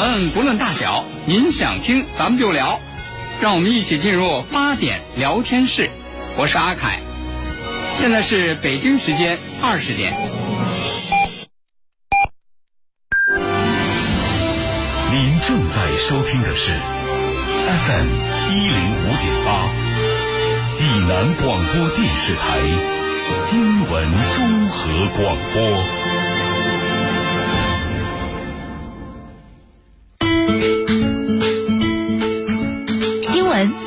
闻不论大小，您想听咱们就聊，让我们一起进入八点聊天室。我是阿凯，现在是北京时间二十点。您正在收听的是 FM 一零五点八，济南广播电视台新闻综合广播。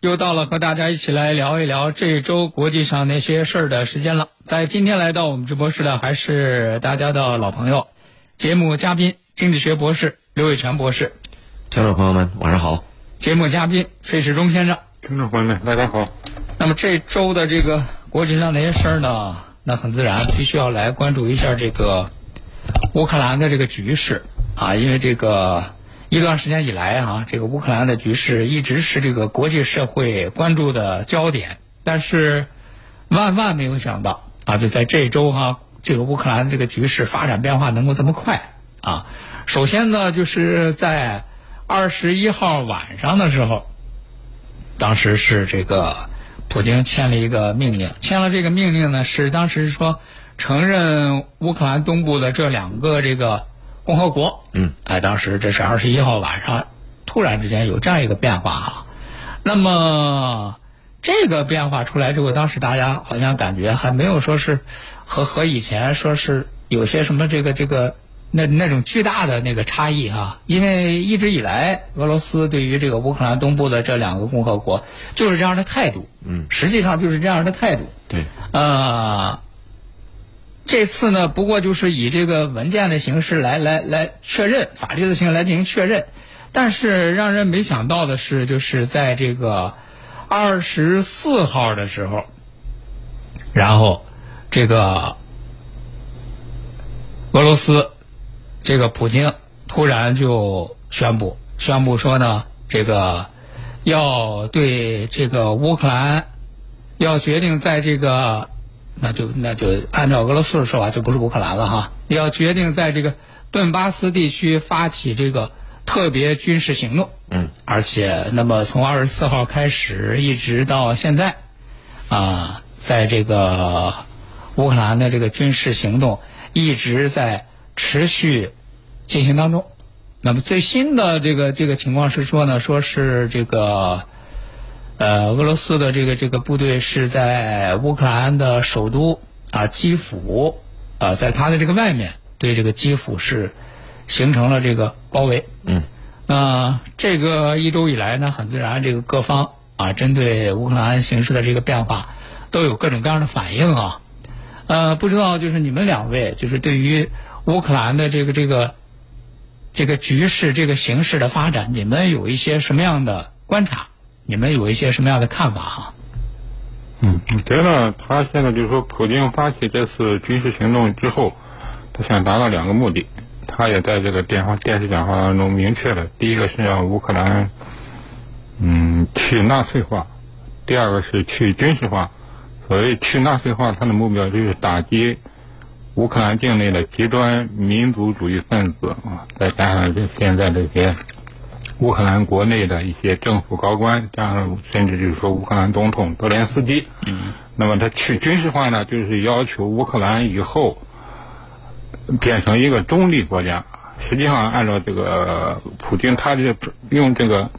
又到了和大家一起来聊一聊这周国际上那些事儿的时间了。在今天来到我们直播室的还是大家的老朋友，节目嘉宾经济学博士刘伟全博士。听众朋友们，晚上好。节目嘉宾费世忠先生。听众朋友们，大家好。那么这周的这个国际上那些事儿呢，那很自然必须要来关注一下这个乌克兰的这个局势啊，因为这个。一段时间以来啊，这个乌克兰的局势一直是这个国际社会关注的焦点。但是，万万没有想到啊，就在这周哈，这个乌克兰这个局势发展变化能够这么快啊。首先呢，就是在二十一号晚上的时候，当时是这个普京签了一个命令，签了这个命令呢，是当时说承认乌克兰东部的这两个这个。共和国，嗯，哎，当时这是二十一号晚上，突然之间有这样一个变化哈。那么这个变化出来之后，当时大家好像感觉还没有说是和和以前说是有些什么这个这个那那种巨大的那个差异哈。因为一直以来，俄罗斯对于这个乌克兰东部的这两个共和国就是这样的态度，嗯，实际上就是这样的态度，对，呃。这次呢，不过就是以这个文件的形式来来来确认，法律的形式来进行确认。但是让人没想到的是，就是在这个二十四号的时候，然后这个俄罗斯这个普京突然就宣布宣布说呢，这个要对这个乌克兰要决定在这个。那就那就按照俄罗斯的说法，就不是乌克兰了哈。要决定在这个顿巴斯地区发起这个特别军事行动，嗯，而且那么从二十四号开始一直到现在，啊，在这个乌克兰的这个军事行动一直在持续进行当中。那么最新的这个这个情况是说呢，说是这个。呃，俄罗斯的这个这个部队是在乌克兰的首都啊基辅，啊，在它的这个外面对这个基辅是形成了这个包围。嗯，那这个一周以来呢，很自然，这个各方啊针对乌克兰形势的这个变化都有各种各样的反应啊。呃，不知道就是你们两位，就是对于乌克兰的这个这个这个局势、这个形势的发展，你们有一些什么样的观察？你们有一些什么样的看法哈？嗯，我觉得他现在就是说，普京发起这次军事行动之后，他想达到两个目的。他也在这个电话电视讲话当中明确了：第一个是让乌克兰，嗯，去纳粹化；第二个是去军事化。所谓去纳粹化，他的目标就是打击乌克兰境内的极端民族主义分子啊，再加上这现在这些。乌克兰国内的一些政府高官，加上甚至就是说乌克兰总统泽连斯基，嗯，那么他去军事化呢，就是要求乌克兰以后变成一个中立国家。实际上，按照这个普京，他这用这个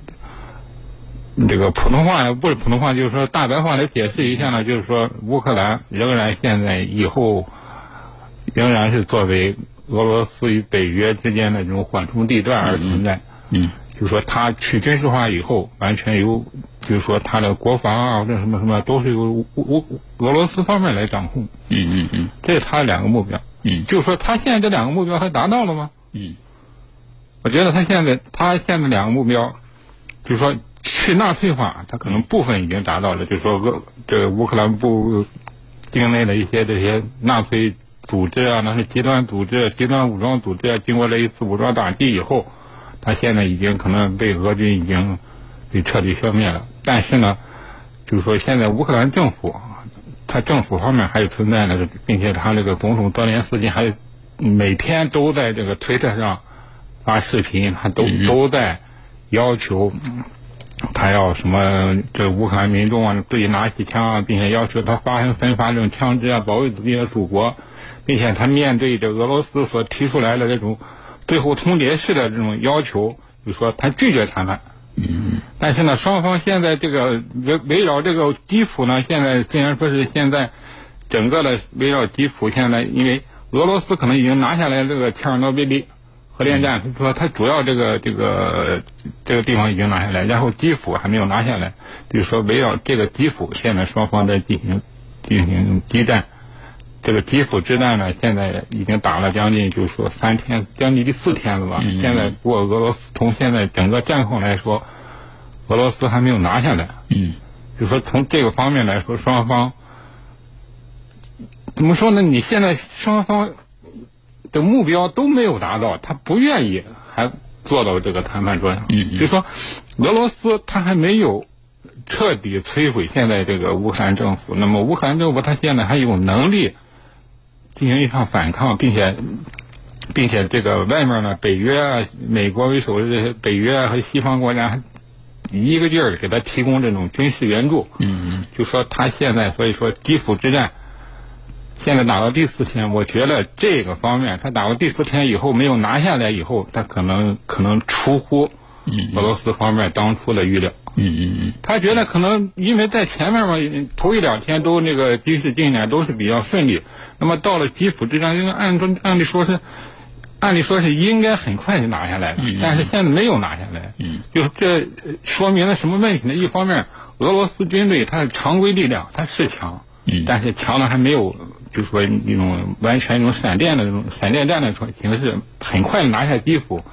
这个普通话不是普通话，就是说大白话来解释一下呢，就是说乌克兰仍然现在以后仍然是作为俄罗斯与北约之间的这种缓冲地段而存在，嗯。就是说，他去军事化以后，完全由，就是说他的国防啊，或者什么什么，都是由乌乌俄罗斯方面来掌控。嗯嗯嗯，这是他两个目标。嗯，就是说，他现在这两个目标，还达到了吗？嗯，我觉得他现在他现在两个目标，就是说去纳粹化，它可能部分已经达到了，就是说俄这个乌克兰部境内的一些这些纳粹组织啊，那是极端组织、极端武装组织啊，经过了一次武装打击以后，它现在已经可能被俄军已经被彻底消灭了。但是呢，就是说现在乌克兰政府，它政府方面还有存在的，并且他这个总统泽连斯基还每天都在这个推特上发视频，他都都在要求。他要什么？这乌克兰民众啊，自己拿起枪啊，并且要求他发生分发这种枪支啊，保卫自己的祖国，并且他面对着俄罗斯所提出来的这种最后通牒式的这种要求，就说他拒绝谈判。嗯。但是呢，双方现在这个围围绕这个基辅呢，现在虽然说是现在整个的围绕基辅，现在因为俄罗斯可能已经拿下来这个切尔诺贝利。核电站，他说他主要这个这个这个地方已经拿下来，然后基辅还没有拿下来，就是说围绕这个基辅，现在双方在进行进行激战。这个基辅之战呢，现在已经打了将近，就是说三天，将近第四天了吧。现在不过俄罗斯从现在整个战况来说，俄罗斯还没有拿下来。嗯，就说从这个方面来说，双方怎么说呢？你现在双方。的目标都没有达到，他不愿意还坐到这个谈判桌上。嗯就说俄罗斯他还没有彻底摧毁现在这个乌克兰政府，那么乌克兰政府他现在还有能力进行一场反抗，并且并且这个外面呢，北约啊，美国为首的这些北约啊和西方国家一个劲儿给他提供这种军事援助。嗯嗯。就说他现在所以说基辅之战。现在打到第四天，我觉得这个方面，他打到第四天以后没有拿下来以后，他可能可能出乎俄罗斯方面当初的预料。嗯嗯嗯。他觉得可能因为在前面嘛，头一两天都那个军事进展都是比较顺利，那么到了基辅之战，因为按说按理说是，按理说是应该很快就拿下来了，但是现在没有拿下来。嗯。就这说明了什么问题呢？一方面，俄罗斯军队它的常规力量它是强，但是强的还没有。就是说，那种完全那种闪电的那种闪电战的形式，很快拿下基辅。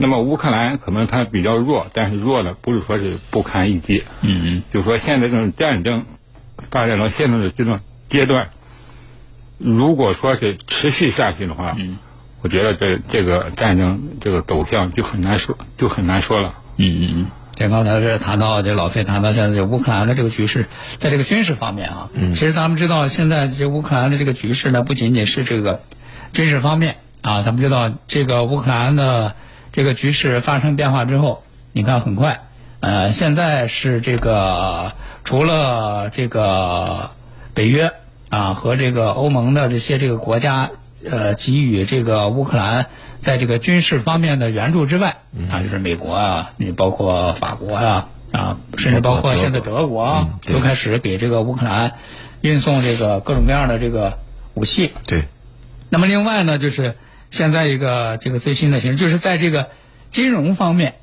那么乌克兰可能它比较弱，但是弱的不是说是不堪一击。嗯嗯。就说现在这种战争发展到现在的这种阶段，如果说是持续下去的话，嗯，我觉得这这个战争这个走向就很难说，就很难说了。嗯嗯嗯。这刚才是谈到这老费谈到现在这乌克兰的这个局势，在这个军事方面啊，嗯，其实咱们知道现在这乌克兰的这个局势呢，不仅仅是这个军事方面啊，咱们知道这个乌克兰的这个局势发生变化之后，你看很快，呃，现在是这个除了这个北约啊和这个欧盟的这些这个国家呃给予这个乌克兰。在这个军事方面的援助之外，啊，就是美国啊，你包括法国啊，啊，甚至包括现在德国啊，都开始给这个乌克兰运送这个各种各样的这个武器。对。那么另外呢，就是现在一个这个最新的形势，就是在这个金融方面，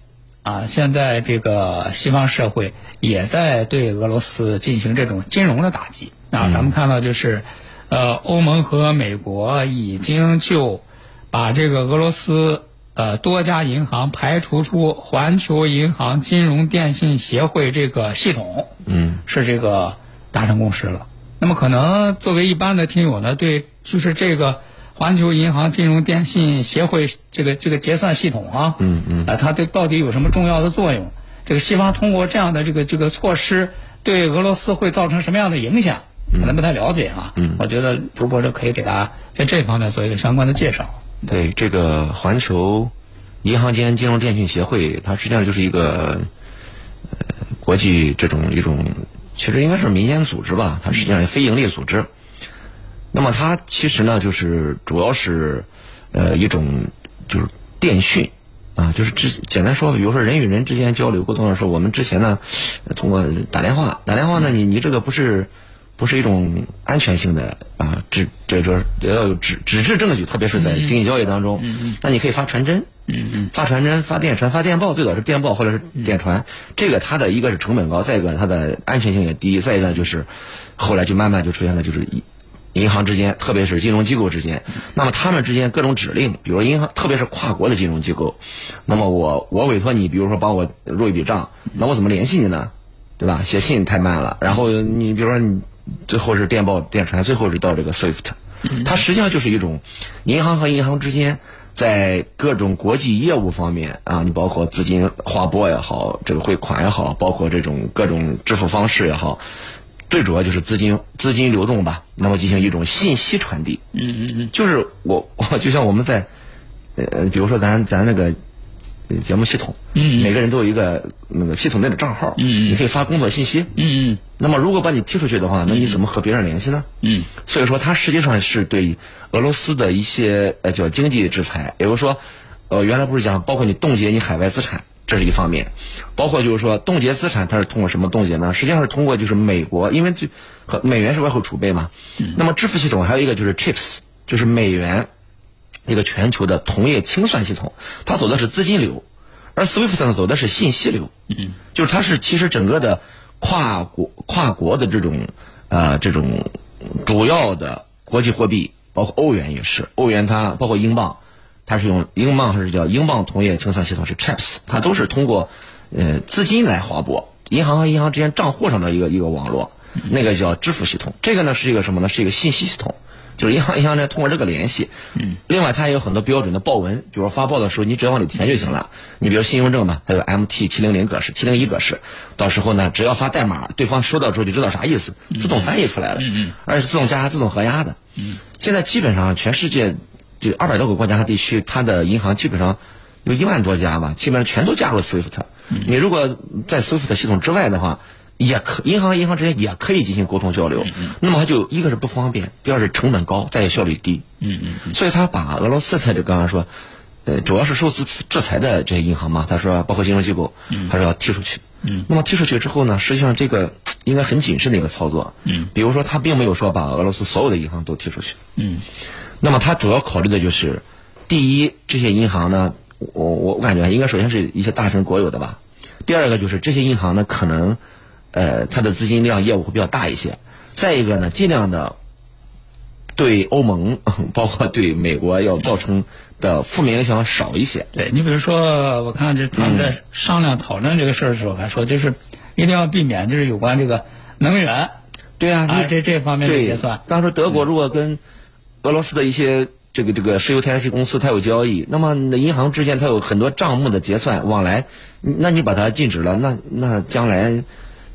啊，现在这个西方社会也在对俄罗斯进行这种金融的打击。啊，咱们看到就是，呃，欧盟和美国已经就。把这个俄罗斯呃多家银行排除出环球银行金融电信协会这个系统，嗯，是这个达成共识了。那么可能作为一般的听友呢，对就是这个环球银行金融电信协会这个这个结算系统啊，嗯嗯，啊，它对到底有什么重要的作用？这个西方通过这样的这个这个措施，对俄罗斯会造成什么样的影响？可能不太了解啊。嗯，我觉得刘博士可以给大家在这方面做一个相关的介绍。对这个环球银行间金融电信协会，它实际上就是一个呃国际这种一种，其实应该是民间组织吧，它实际上是非盈利组织。那么它其实呢，就是主要是呃一种就是电讯啊，就是之简单说，比如说人与人之间交流沟通的时候，我们之前呢通过打电话，打电话呢，你你这个不是。不是一种安全性的啊，纸这这要有纸纸质证据，特别是在经济交易当中。那你可以发传真，发传真、发电传、发电报，最早是电报或者是电传。这个它的一个是成本高，再一个它的安全性也低，再一个就是后来就慢慢就出现了就是银行之间，特别是金融机构之间，那么他们之间各种指令，比如银行，特别是跨国的金融机构，那么我我委托你，比如说帮我入一笔账，那我怎么联系你呢？对吧？写信太慢了，然后你比如说你最后是电报、电传，最后是到这个 SWIFT，它实际上就是一种银行和银行之间在各种国际业务方面啊，你包括资金划拨也好，这个汇款也好，包括这种各种支付方式也好，最主要就是资金资金流动吧，那么进行一种信息传递。嗯嗯嗯，就是我我就像我们在呃，比如说咱咱那个呃节目系统，嗯，每个人都有一个那个系统内的账号，嗯你可以发工作信息，嗯嗯那么如果把你踢出去的话，那你怎么和别人联系呢？嗯，所以说它实际上是对俄罗斯的一些呃叫经济制裁，也就是说，呃原来不是讲包括你冻结你海外资产，这是一方面，包括就是说冻结资产它是通过什么冻结呢？实际上是通过就是美国，因为这和美元是外汇储备嘛，那么支付系统还有一个就是 CHIPS，就是美元一个全球的同业清算系统，它走的是资金流，而 SWIFT 呢走的是信息流，嗯，就是它是其实整个的跨国跨国的这种呃这种主要的国际货币，包括欧元也是，欧元它包括英镑，它是用英镑还是叫英镑同业清算系统是 CHIPS，它都是通过呃资金来划拨，银行和银行之间账户上的一个一个网络，那个叫支付系统，这个呢是一个什么呢？是一个信息系统。就是银行银行呢通过这个联系，嗯，另外它也有很多标准的报文，比如说发报的时候你只要往里填就行了。你比如信用证嘛，它有 MT 七零零格式、七零一格式，到时候呢只要发代码，对方收到之后就知道啥意思，自动翻译出来了，嗯嗯，而且是自动加压、自动合压的，嗯，现在基本上全世界就二百多个国家和地区，它的银行基本上有一万多家吧，基本上全都加入 SWIFT。你如果在 SWIFT 系统之外的话，也可银行和银行之间也可以进行沟通交流，那么它就一个是不方便，第二是成本高，再效率低。嗯嗯。所以他把俄罗斯的就刚刚说，呃，主要是受制制裁的这些银行嘛，他说包括金融机构，他说要踢出去。嗯。那么踢出去之后呢，实际上这个应该很谨慎的一个操作。嗯。比如说，他并没有说把俄罗斯所有的银行都踢出去。嗯。那么他主要考虑的就是，第一，这些银行呢，我我我感觉应该首先是一些大型国有的吧。第二个就是这些银行呢，可能，呃，它的资金量业务会比较大一些。再一个呢，尽量的对欧盟，包括对美国要造成的负面影响少一些。对你比如说，我看这他们在商量讨论这个事儿的时候还说，就是一定要避免就是有关这个能源对啊，啊这这方面的结算。刚说德国如果跟俄罗斯的一些这个这个石油天然气公司它有交易，那么你的银行之间它有很多账目的结算往来，那你把它禁止了，那那将来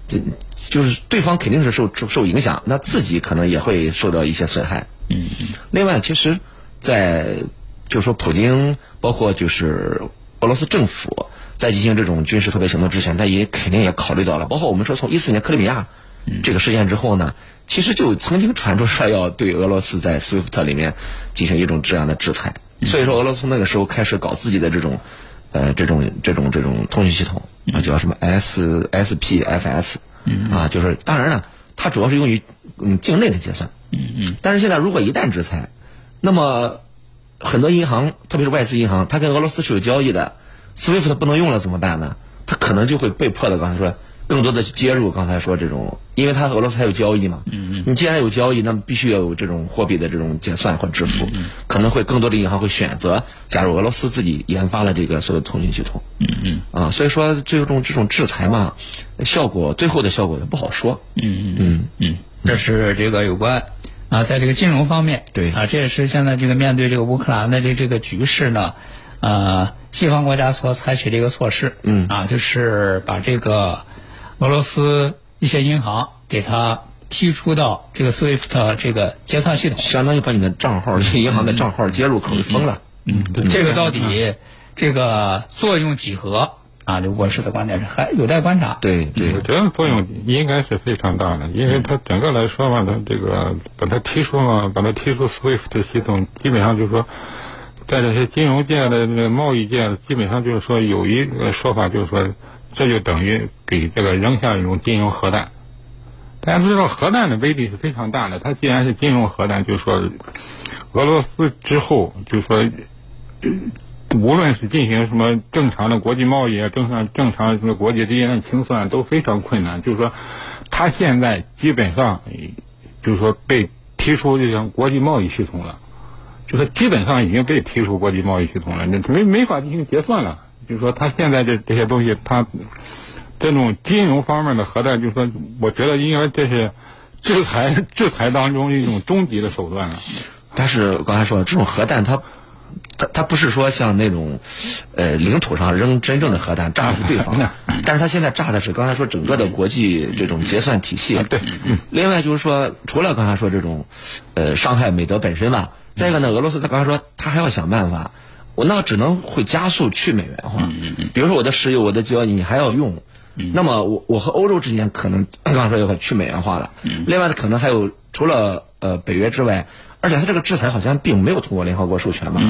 这就是对方肯定是受受受影响，那自己可能也会受到一些损害。嗯嗯另外，其实，在就是说，普京包括就是俄罗斯政府在进行这种军事特别行动之前，他也肯定也考虑到了，包括我们说从一四年克里米亚这个事件之后呢，其实就曾经传出说要对俄罗斯在 SWIFT 里面进行一种这样的制裁，所以说俄罗斯从那个时候开始搞自己的这种呃这种这种这种通讯系统啊，叫什么 S SPFS 啊，就是当然了，它主要是用于嗯境内的结算。嗯嗯但是现在如果一旦制裁，那么很多银行，特别是外资银行，它跟俄罗斯是有交易的，SWIFT 不能用了怎么办呢？它可能就会被迫的，刚才说更多的去接入刚才说这种，因为它和俄罗斯还有交易嘛。嗯嗯。你既然有交易，那么必须要有这种货币的这种结算或支付，可能会更多的银行会选择加入俄罗斯自己研发的这个所有通讯系统。嗯嗯啊，所以说最终这种制裁嘛，效果最后的效果也不好说。嗯嗯嗯嗯，这是这个有关啊，在这个金融方面，对啊，这也是现在这个面对这个乌克兰的这这个局势呢，呃，西方国家所采取的一个措施，嗯啊，就是把这个俄罗斯一些银行给他踢出到这个 SWIFT 这个结算系统。相当于把你的账号，这银行的账号接入口给封了。嗯，这个到底这个作用几何啊？刘博士的观点是还有待观察。对对我，觉得作用应该是非常大的，因为它整个来说嘛，它这个把它提出嘛，把它提出 SWIFT 系统，基本上就是说，在这些金融界的这个贸易界，基本上就是说有一个说法，就是说，这就等于给这个扔下一种金融核弹。大家都知道核弹的威力是非常大的，它既然是金融核弹，就说，俄罗斯之后就说，无论是进行什么正常的国际贸易啊，正常正常什么国际之间的清算都非常困难。就是说，他现在基本上，就是说被提出这种国际贸易系统了，就是基本上已经被提出国际贸易系统了，那没没法进行结算了。就是说，他现在这这些东西，他这种金融方面的核弹，就是说，我觉得应该这是制裁制裁当中一种终极的手段了。但是刚才说了，这种核弹它。它它不是说像那种，呃，领土上扔真正的核弹炸的是对方，但是它现在炸的是刚才说整个的国际这种结算体系。对，另外就是说，除了刚才说这种，呃，伤害美德本身吧，再一个呢，俄罗斯他刚才说他还要想办法，我那只能会加速去美元化。比如说我的石油、我的交易你还要用，那么我我和欧洲之间可能刚才说要去美元化了。另外呢，可能还有除了呃北约之外。而且他这个制裁好像并没有通过联合国授权嘛，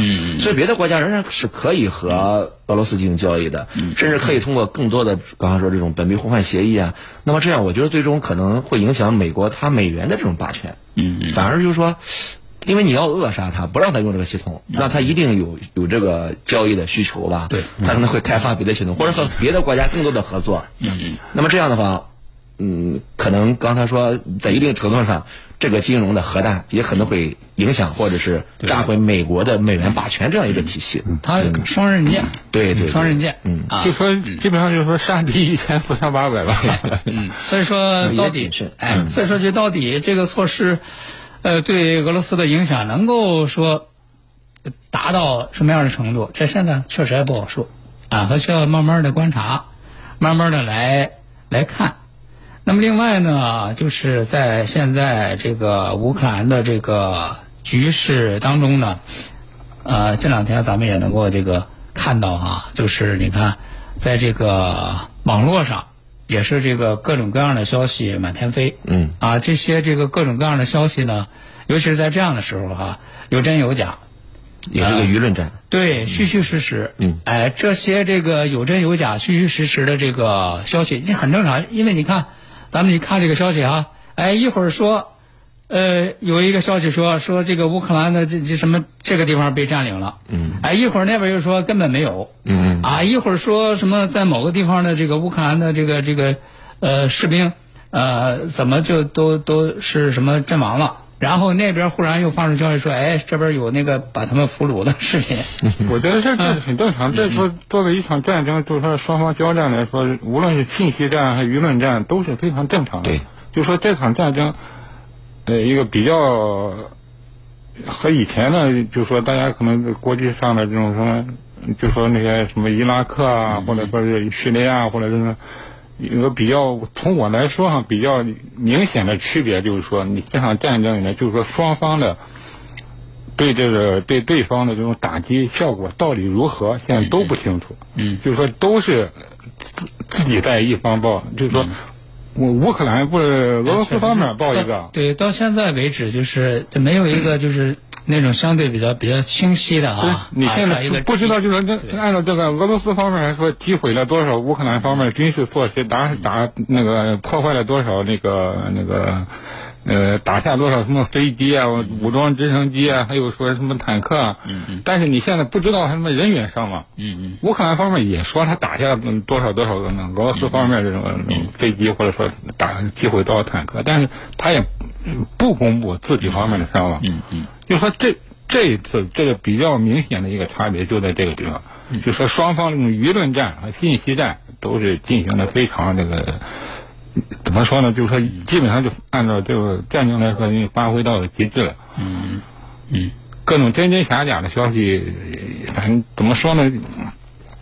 所以别的国家仍然是可以和俄罗斯进行交易的，甚至可以通过更多的刚刚说这种本币互换协议啊。那么这样，我觉得最终可能会影响美国它美元的这种霸权。反而就是说，因为你要扼杀它，不让它用这个系统，那它一定有有这个交易的需求吧？对，它可能会开发别的系统，或者和别的国家更多的合作。嗯那么这样的话，嗯，可能刚才说在一定程度上。这个金融的核弹也可能会影响，或者是炸毁美国的美元霸权这样一个体系。它双刃剑，对对，双刃剑。嗯，就说基本上就是说杀敌一千自杀八百吧。嗯，所以说到底，哎，所以说就到底这个措施，呃，对俄罗斯的影响能够说达到什么样的程度？这现在确实还不好说啊，还需要慢慢的观察，慢慢的来来看。那么另外呢，就是在现在这个乌克兰的这个局势当中呢，呃，这两天咱们也能够这个看到啊，就是你看，在这个网络上也是这个各种各样的消息满天飞，嗯，啊，这些这个各种各样的消息呢，尤其是在这样的时候哈，有真有假，也是个舆论战，对，虚虚实实，嗯，哎，这些这个有真有假、虚虚实实的这个消息，这很正常，因为你看。咱们一看这个消息啊，哎，一会儿说，呃，有一个消息说说这个乌克兰的这这什么这个地方被占领了，嗯，哎，一会儿那边又说根本没有，嗯啊，一会儿说什么在某个地方的这个乌克兰的这个这个呃士兵，呃，怎么就都都是什么阵亡了？然后那边忽然又放出消息说，哎，这边有那个把他们俘虏的视频。我觉得这这是很正常。这说作为一场战争，就是说双方交战来说，无论是信息战还是舆论战，都是非常正常的。对，就说这场战争，呃，一个比较和以前呢，就说大家可能国际上的这种什么，就说那些什么伊拉克啊，或者说是叙利亚，或者是。一个比较，从我来说哈，比较明显的区别就是说，你这场战争里面，就是说双方的对这个对对方的这种打击效果到底如何，现在都不清楚。嗯，就是说都是自自己在一方报，就是说我乌克兰不是俄罗斯方面报一个。对，到现在为止，就是没有一个就是。那种相对比较比较清晰的啊，你现在不知道，就是这按照这个俄罗斯方面来说，击毁了多少乌克兰方面的军事措施，打打那个破坏了多少那个那个呃，打下多少什么飞机啊、武装直升机啊，还有说什么坦克啊。嗯嗯。但是你现在不知道他们人员伤亡。嗯嗯。乌克兰方面也说他打下多少多少个呢？俄罗斯方面这种飞机或者说打击毁多少坦克，但是他也不公布自己方面的伤亡。嗯嗯。就说这这一次这个比较明显的一个差别就在这个地方，就说双方这种舆论战和信息战都是进行的非常这个怎么说呢？就是说基本上就按照这个战争来说，已经发挥到了极致了。嗯嗯，各种真真假假的消息，反正怎么说呢？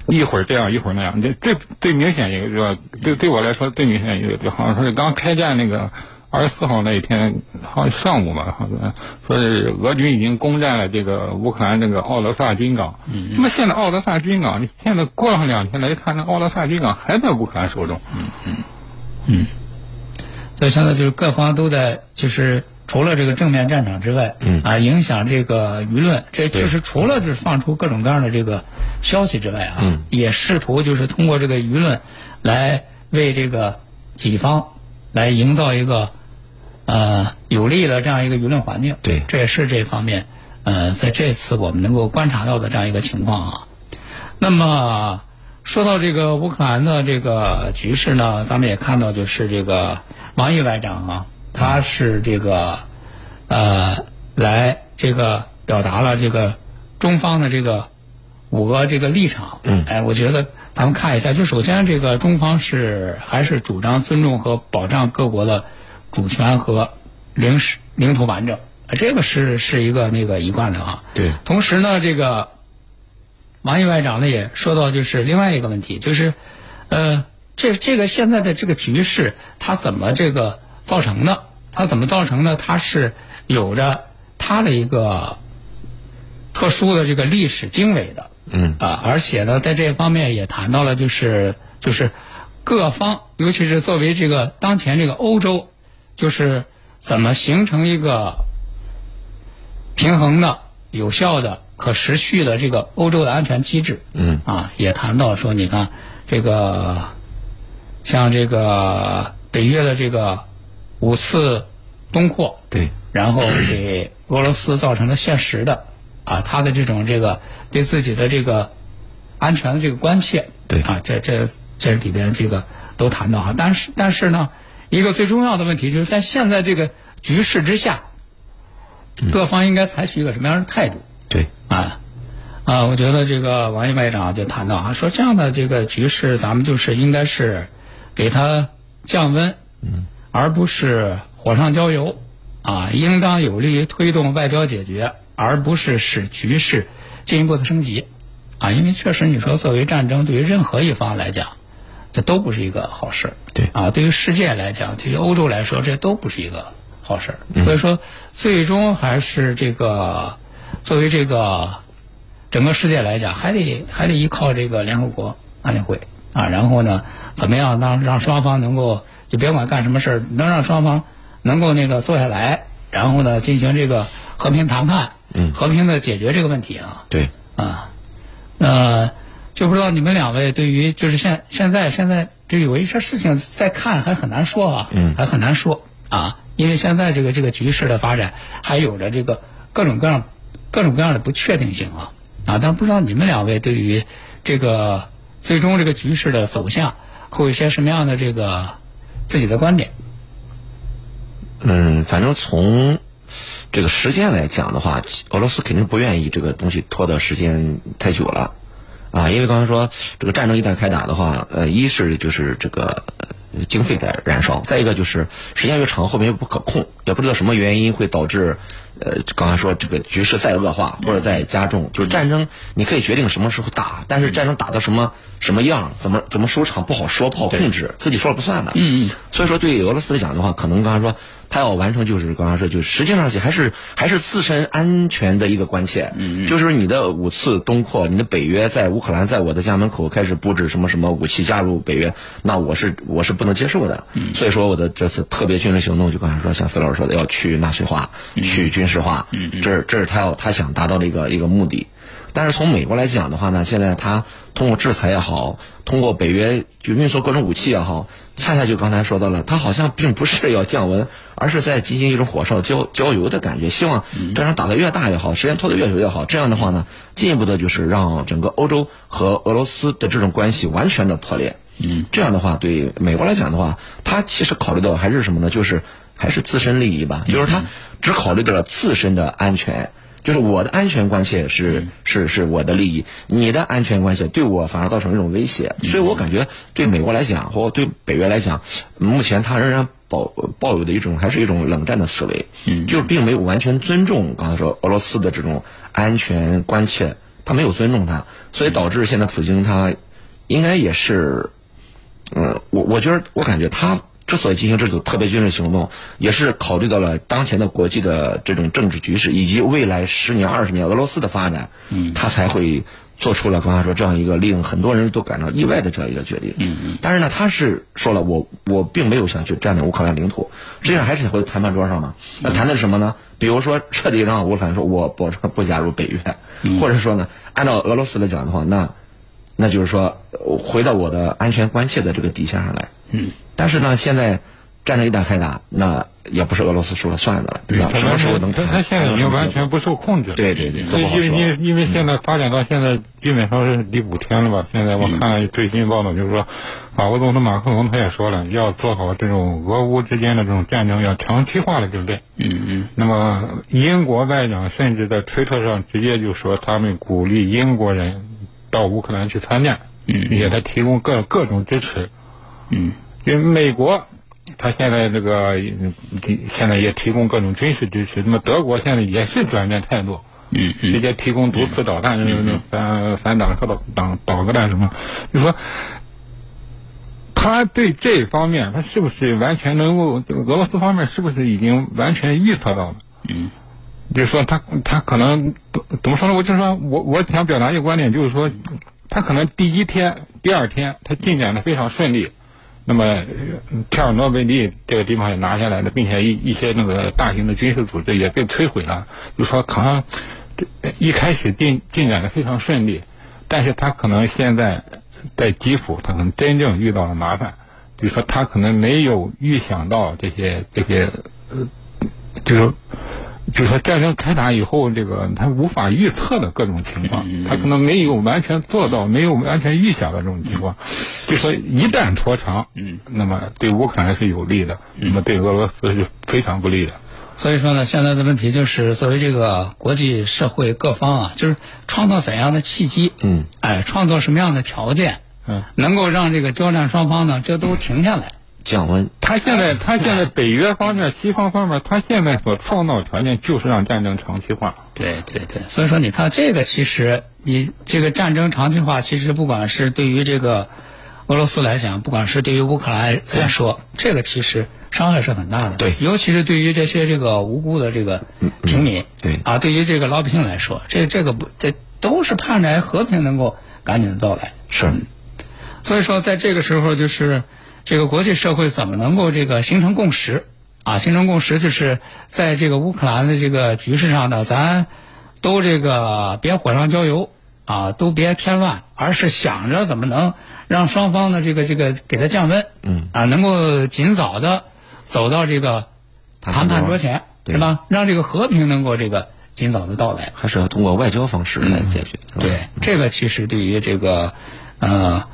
一会儿这样，一会儿那样。这最最明显一个，是吧？对对我来说最明显一个，就好像说是刚开战那个。二十四号那一天，好像上午吧，好像说是俄军已经攻占了这个乌克兰这个奥德萨军港。嗯。那么现在奥德萨军港，你现在过了两天来看，那奥德萨军港还在乌克兰手中。嗯嗯嗯。所以现在就是各方都在，就是除了这个正面战场之外，嗯啊，影响这个舆论，这就是除了就是放出各种各样的这个消息之外啊，嗯，也试图就是通过这个舆论来为这个己方来营造一个。呃，有利的这样一个舆论环境，对，这也是这方面，呃，在这次我们能够观察到的这样一个情况啊。那么说到这个乌克兰的这个局势呢，咱们也看到，就是这个王毅外长啊，他是这个呃，来这个表达了这个中方的这个五个这个立场。嗯哎，我觉得咱们看一下，就首先这个中方是还是主张尊重和保障各国的主权和领史领土完整，呃这个是是一个那个一贯的啊。对同时呢，这个王毅外长呢也说到，就是另外一个问题，就是，呃，这这个现在的这个局势，它怎么这个造成的？它怎么造成的？它是有着它的一个特殊的这个历史经纬的，嗯啊，而且呢，在这方面也谈到了，就是就是各方，尤其是作为这个当前这个欧洲，就是怎么形成一个平衡的、有效的、可持续的这个欧洲的安全机制。嗯啊，也谈到说，你看这个像这个北约的这个五次东扩，对，然后给俄罗斯造成了现实的啊，他的这种这个对自己的这个安全的这个关切，对啊，这这这里边这个都谈到哈，但是但是呢，一个最重要的问题就是在现在这个局势之下，各方应该采取一个什么样的态度？对，啊啊，我觉得这个王毅外长就谈到啊，说这样的这个局势，咱们就是应该是给它降温，嗯，而不是火上浇油，啊，应当有利于推动外交解决，而不是使局势进一步的升级，啊，因为确实你说作为战争，对于任何一方来讲，这都不是一个好事，对。啊，对于世界来讲，对于欧洲来说，这都不是一个好事儿。所以说，最终还是这个作为这个整个世界来讲，还得还得依靠这个联合国安理会啊。然后呢，怎么样让让双方能够就别管干什么事儿，能让双方能够那个坐下来，然后呢进行这个和平谈判，嗯和平的解决这个问题啊。对，啊，呃，就不知道你们两位对于就是现现在现在就有一些事情在看还很难说啊，嗯还很难说啊，因为现在这个这个局势的发展还有着这个各种各样各种各样的不确定性啊啊，但不知道你们两位对于这个最终这个局势的走向会有一些什么样的这个自己的观点？嗯，反正从这个时间来讲的话，俄罗斯肯定不愿意这个东西拖的时间太久了，啊，因为刚才说这个战争一旦开打的话，呃，一是就是这个经费在燃烧，再一个就是时间越长，后面又不可控，也不知道什么原因会导致，呃，刚才说这个局势再恶化或者再加重，就是战争你可以决定什么时候打，但是战争打到什么什么样，怎么怎么收场不好说，不好控制，自己说了不算的。嗯嗯。所以说，对俄罗斯来讲的话，可能刚才说他要完成，就是刚才说，就是实际上还是还是自身安全的一个关切。嗯就是你的五次东扩，你的北约在乌克兰在我的家门口开始布置什么什么武器加入北约，那我是我是不能接受的。嗯。所以说，我的这次特别军事行动，就刚才说，像费老师说的，要去纳粹化，去军事化。嗯这是这是他要他想达到的一个一个目的。但是从美国来讲的话呢，现在他通过制裁也好，通过北约就运送各种武器也好，恰恰就刚才说到了，它好像并不是要降温，而是在进行一种火烧浇浇油的感觉，希望战争打得越大越好，时间拖得越久越好。这样的话呢，进一步的就是让整个欧洲和俄罗斯的这种关系完全的破裂。嗯，这样的话对美国来讲的话，他其实考虑到还是什么呢？就是还是自身利益吧，就是他只考虑到了自身的安全。就是我的安全关切是是是我的利益，你的安全关切对我反而造成一种威胁，所以我感觉对美国来讲，或对北约来讲，目前他仍然抱抱有的一种还是一种冷战的思维，就是并没有完全尊重刚才说俄罗斯的这种安全关切，他没有尊重他，所以导致现在普京他应该也是，嗯，我我觉得我感觉他之所以进行这种特别军事行动，也是考虑到了当前的国际的这种政治局势，以及未来十年、二十年俄罗斯的发展，嗯，他才会做出了刚才说这样一个令很多人都感到意外的这样一个决定。嗯嗯。但是呢，他是说了，我我并没有想去占领乌克兰领土，实际上还是回谈判桌上嘛。那谈的是什么呢？比如说 彻底让乌克兰说我保证 不加入北约，或者说呢，按照俄罗斯来讲的话，那那就是说回到我的安全关切的这个底线上来。嗯。但是呢，现在战争一旦开打，那也不是俄罗斯说了算的了，对吧？什么时候能他谈？他现在已经完全不受控制了。对对对，所以这不好说。因为因为现在发展到现在，基本上是第五天了吧？现在我看最新报道，就是说，法国总统马克龙他也说了，要做好这种俄乌之间的这种战争要长期化的准备。嗯嗯那么英国外长甚至在推特上直接就说，他们鼓励英国人到乌克兰去参战，嗯并且他提供各各种支持。嗯因为美国，他现在这个嗯现在也提供各种军事支持。那么德国现在也是转变态度，嗯嗯直接提供毒刺导弹、嗯反反导核导导导核弹什么，就说他对这方面，他是不是完全能够？俄罗斯方面是不是已经完全预测到了？嗯，就是说他他可能怎么说呢？我就是说我我想表达一个观点，就是说他可能第一天、第二天他进展的非常顺利。那么，切尔诺贝利这个地方也拿下来了，并且一一些那个大型的军事组织也被摧毁了。就说可能一开始进进展的非常顺利，但是他可能现在在基辅，他可能真正遇到了麻烦。比如说，他可能没有预想到这些这些，呃，就是就是说战争开打以后，这个他无法预测的各种情况，他可能没有完全做到，没有完全预想的这种情况。就说一旦拖长，嗯，那么对乌克兰是有利的，那么对俄罗斯是非常不利的。所以说呢，现在的问题就是作为这个国际社会各方啊，就是创造怎样的契机，嗯，哎，创造什么样的条件，嗯，能够让这个交战双方呢，这都停下来。降温，他现在，他现在北约方面、西方方面，他现在所创造条件就是让战争长期化。对对对，所以说你看这个，其实你这个战争长期化，其实不管是对于这个俄罗斯来讲，不管是对于乌克兰来说，这个其实伤害是很大的。对。尤其是对于这些这个无辜的这个平民，对。啊，对于这个老百姓来说，这这个不，这都是盼着和平能够赶紧的到来。是，所以说，在这个时候，就是这个国际社会怎么能够这个形成共识啊？形成共识，就是在这个乌克兰的这个局势上呢，咱都这个别火上浇油啊，都别添乱，而是想着怎么能让双方的这个这个给它降温，嗯啊，能够尽早的走到这个谈判桌前，对是吧？让这个和平能够这个尽早的到来。还是要通过外交方式来解决。对，这个其实对于这个呃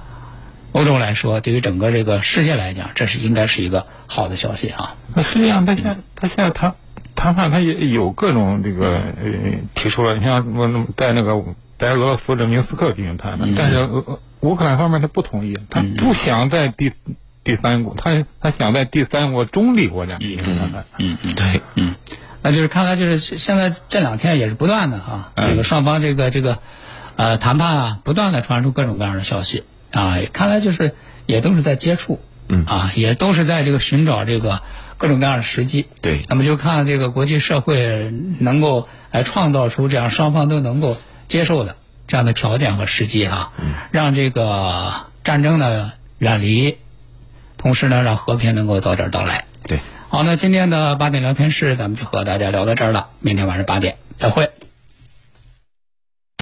欧洲来说，对于整个这个世界来讲，这是应该是一个好的消息啊。那实际上，他现在他现在谈谈判，他也有各种这个呃提出了，你像我在那个在俄罗斯的明斯克进行谈判，但是俄乌克兰方面他不同意，他不想在第第三国，他他想在第三国中立国家进行谈判。嗯嗯，对，嗯，那就是看来就是现在这两天也是不断的啊，这个双方这个这个呃谈判啊，不断的传出各种各样的消息啊，看来就是也都是在接触，嗯啊，也都是在这个寻找这个各种各样的时机。对那么就看这个国际社会能够来创造出这样双方都能够接受的这样的条件和时机哈、让这个战争呢远离，同时呢让和平能够早点到来。对。好，那今天的八点聊天室咱们就和大家聊到这儿了，明天晚上八点再会。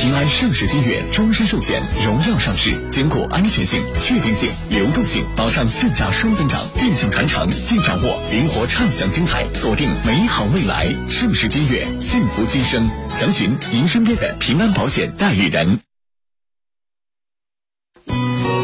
平安盛世金悦终身寿险荣耀上市，兼顾安全性、确定性、流动性，保障现价双增长，定向传承，尽掌握灵活畅享精彩，锁定美好未来。盛世金悦，幸福今生。详询您身边的平安保险代理人。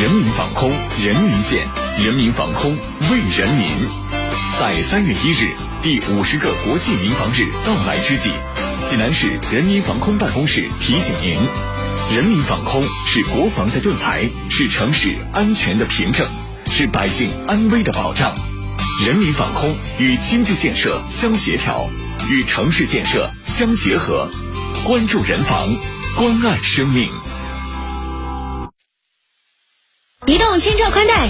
人民防空，人民建，人民防空为人民。在三月一日第五十个国际民防日到来之际，济南市人民防空办公室提醒您：人民防空是国防的盾牌，是城市安全的凭证，是百姓安危的保障。人民防空与经济建设相协调，与城市建设相结合，关注人防，关爱生命。移动千兆宽带。